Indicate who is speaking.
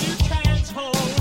Speaker 1: you can't hold.